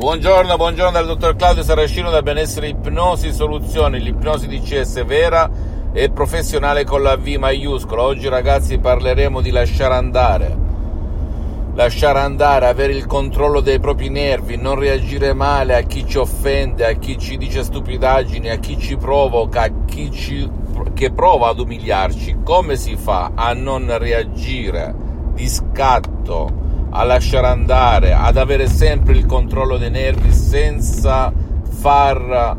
Buongiorno, buongiorno dal dottor Claudio Saracino da Benessere Ipnosi Soluzioni, l'ipnosi di CS vera e professionale con la V maiuscola. Oggi ragazzi parleremo di lasciare andare. Lasciare andare, avere il controllo dei propri nervi, non reagire male a chi ci offende, a chi ci dice stupidaggini, a chi ci provoca, a chi ci, che prova ad umiliarci. Come si fa a non reagire di scatto? A lasciare andare, ad avere sempre il controllo dei nervi senza far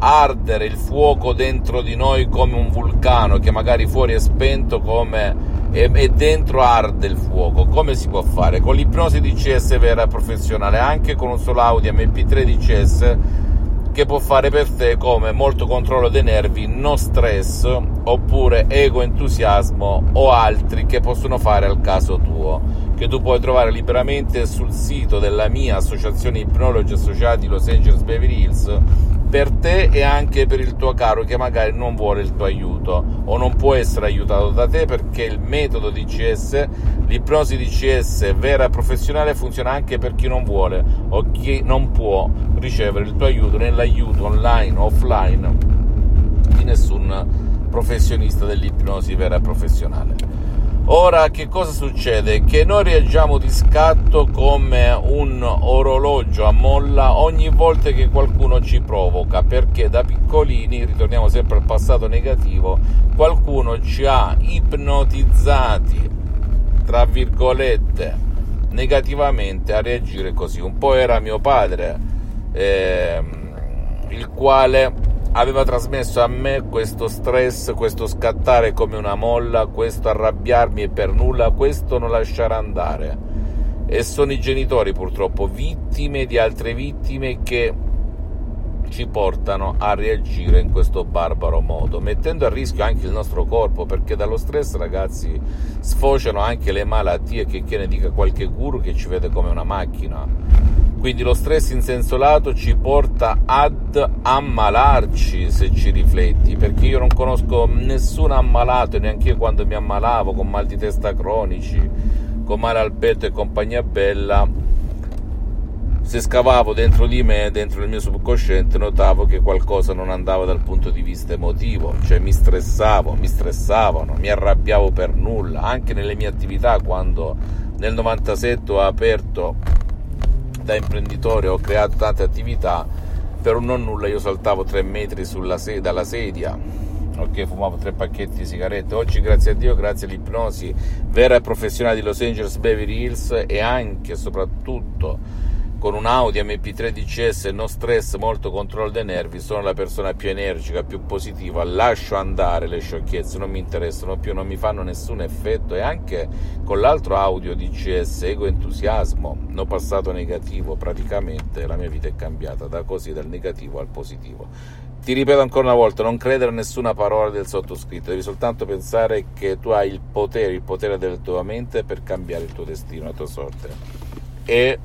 ardere il fuoco dentro di noi come un vulcano che magari fuori è spento come e, dentro arde il fuoco. Come si può fare? Con l'ipnosi DCS vera e professionale, anche con un solo audio MP3 DCS che può fare per te come molto controllo dei nervi, no stress oppure ego entusiasmo o altri che possono fare al caso tuo che tu puoi trovare liberamente sul sito della mia associazione ipnologi associati Los Angeles Beverly Hills per te e anche per il tuo caro che magari non vuole il tuo aiuto o non può essere aiutato da te perché il metodo DCS, l'ipnosi DCS vera e professionale funziona anche per chi non vuole o chi non può ricevere il tuo aiuto nell'aiuto online o offline di nessun professionista dell'ipnosi vera e professionale. Ora che cosa succede? Che noi reagiamo di scatto come un orologio a molla ogni volta che qualcuno ci provoca, perché da piccolini, ritorniamo sempre al passato negativo, qualcuno ci ha ipnotizzati, tra virgolette, negativamente a reagire così. Un po' era mio padre, eh, il quale aveva trasmesso a me questo stress, questo scattare come una molla, questo arrabbiarmi e per nulla, questo non lasciare andare. E sono i genitori purtroppo vittime di altre vittime che ci portano a reagire in questo barbaro modo, mettendo a rischio anche il nostro corpo, perché dallo stress, ragazzi, sfociano anche le malattie, che, che ne dica qualche guru che ci vede come una macchina quindi lo stress in senso lato ci porta ad ammalarci se ci rifletti, perché io non conosco nessun ammalato, neanche io quando mi ammalavo con mal di testa cronici, con male al petto e compagnia bella, se scavavo dentro di me, dentro il mio subconsciente, notavo che qualcosa non andava dal punto di vista emotivo, cioè mi stressavo, mi stressavano, mi arrabbiavo per nulla, anche nelle mie attività quando nel 97 ho aperto da imprenditore ho creato tante attività, per un non nulla io saltavo tre metri se- dalla sedia, ok, fumavo tre pacchetti di sigarette. Oggi, grazie a Dio, grazie all'ipnosi vera e professionale di Los Angeles Beverly Hills e anche e soprattutto con un Audi MP3 DCS no stress, molto controllo dei nervi, sono la persona più energica, più positiva, lascio andare le sciocchezze, non mi interessano più, non mi fanno nessun effetto e anche con l'altro audio DCS, ego entusiasmo, no passato negativo, praticamente la mia vita è cambiata da così, dal negativo al positivo. Ti ripeto ancora una volta, non credere a nessuna parola del sottoscritto, devi soltanto pensare che tu hai il potere, il potere della tua mente per cambiare il tuo destino, la tua sorte. E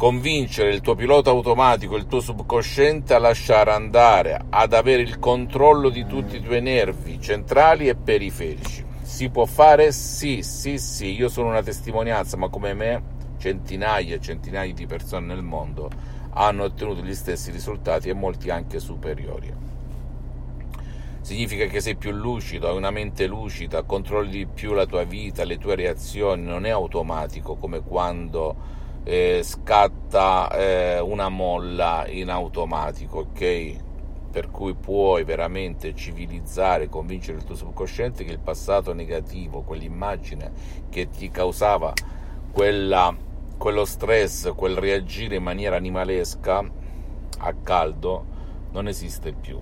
convincere il tuo pilota automatico, il tuo subconsciente a lasciare andare, ad avere il controllo di tutti i tuoi nervi centrali e periferici. Si può fare? Sì, sì, sì, io sono una testimonianza, ma come me centinaia e centinaia di persone nel mondo hanno ottenuto gli stessi risultati e molti anche superiori. Significa che sei più lucido, hai una mente lucida, controlli di più la tua vita, le tue reazioni, non è automatico come quando eh, scatta eh, una molla in automatico, ok? Per cui puoi veramente civilizzare, convincere il tuo subconsciente che il passato negativo, quell'immagine che ti causava quella, quello stress, quel reagire in maniera animalesca a caldo, non esiste più.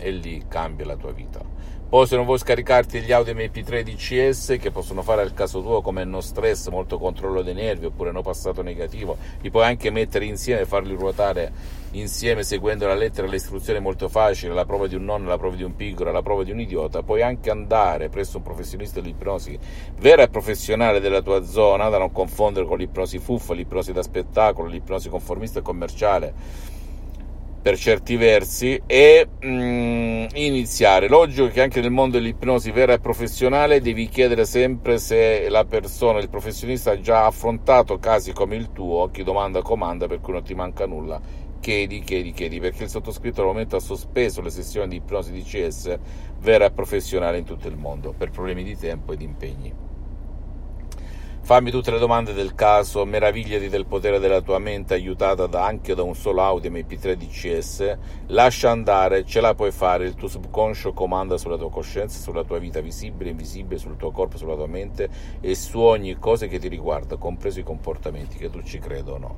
E lì cambia la tua vita. Poi se non vuoi scaricarti gli audio MP3 DCS che possono fare al caso tuo come no stress, molto controllo dei nervi oppure no passato negativo, li puoi anche mettere insieme e farli ruotare insieme seguendo la lettera e le istruzioni molto facili, la prova di un nonno, la prova di un piccolo, la prova di un idiota, puoi anche andare presso un professionista dell'ipnosi vera e professionale della tua zona, da non confondere con l'ipnosi fuffa, l'ipnosi da spettacolo, l'ipnosi conformista e commerciale per certi versi e mm, iniziare. Logico che anche nel mondo dell'ipnosi vera e professionale devi chiedere sempre se la persona, il professionista ha già affrontato casi come il tuo, chi domanda comanda per cui non ti manca nulla. Chiedi, chiedi, chiedi, perché il sottoscritto al momento ha sospeso le sessioni di ipnosi di CS vera e professionale in tutto il mondo per problemi di tempo e di impegni. Fammi tutte le domande del caso, meravigliati del potere della tua mente aiutata da, anche da un solo audio MP3 DCS, lascia andare, ce la puoi fare, il tuo subconscio comanda sulla tua coscienza, sulla tua vita visibile, invisibile, sul tuo corpo, sulla tua mente e su ogni cosa che ti riguarda, compreso i comportamenti, che tu ci creda o no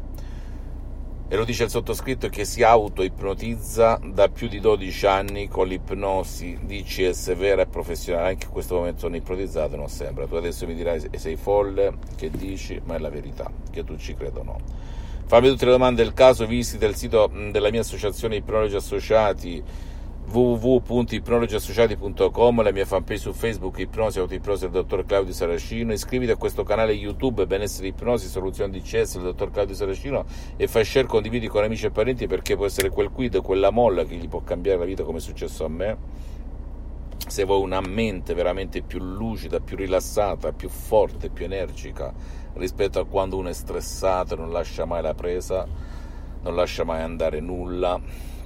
e lo dice il sottoscritto che si auto-ipnotizza da più di 12 anni con l'ipnosi DCS vera e professionale, anche in questo momento sono ipnotizzato non sembra, tu adesso mi dirai sei folle, che dici, ma è la verità, che tu ci credo o no. Fammi tutte le domande del caso, visita il sito della mia associazione Ipnologi Associati www.ipnologiassociati.com, la mia fanpage su Facebook Ipnosi Autoipnosi del dottor Claudio Saracino, iscriviti a questo canale YouTube Benessere Ipnosi Soluzioni di CS del dottor Claudio Saracino e fai share, condividi con amici e parenti perché può essere quel quid, quella molla che gli può cambiare la vita come è successo a me. Se vuoi una mente veramente più lucida, più rilassata, più forte, più energica rispetto a quando uno è stressato, non lascia mai la presa, non lascia mai andare nulla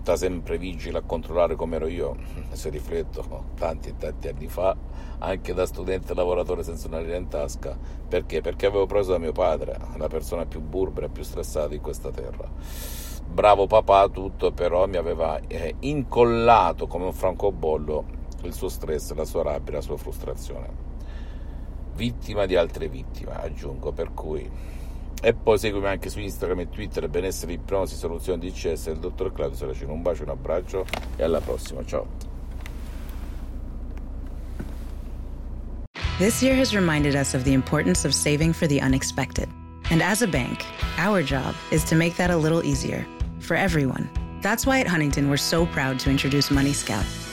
sta sempre vigile a controllare come ero io, se rifletto, tanti e tanti anni fa, anche da studente lavoratore senza una lira in tasca. Perché? Perché avevo preso da mio padre, la persona più burbera e più stressata di questa terra. Bravo papà, tutto, però mi aveva eh, incollato come un francobollo il suo stress, la sua rabbia, la sua frustrazione. Vittima di altre vittime, aggiungo, per cui e poi seguimi anche su Instagram e Twitter benessere ipnosi soluzione DCS dottor Claudio Saracino un bacio un abbraccio e alla prossima ciao This year has reminded us of the importance of saving for the unexpected. And as a bank, our job is to make that a little easier for everyone. That's why at Huntington, we're so proud to introduce Money Scout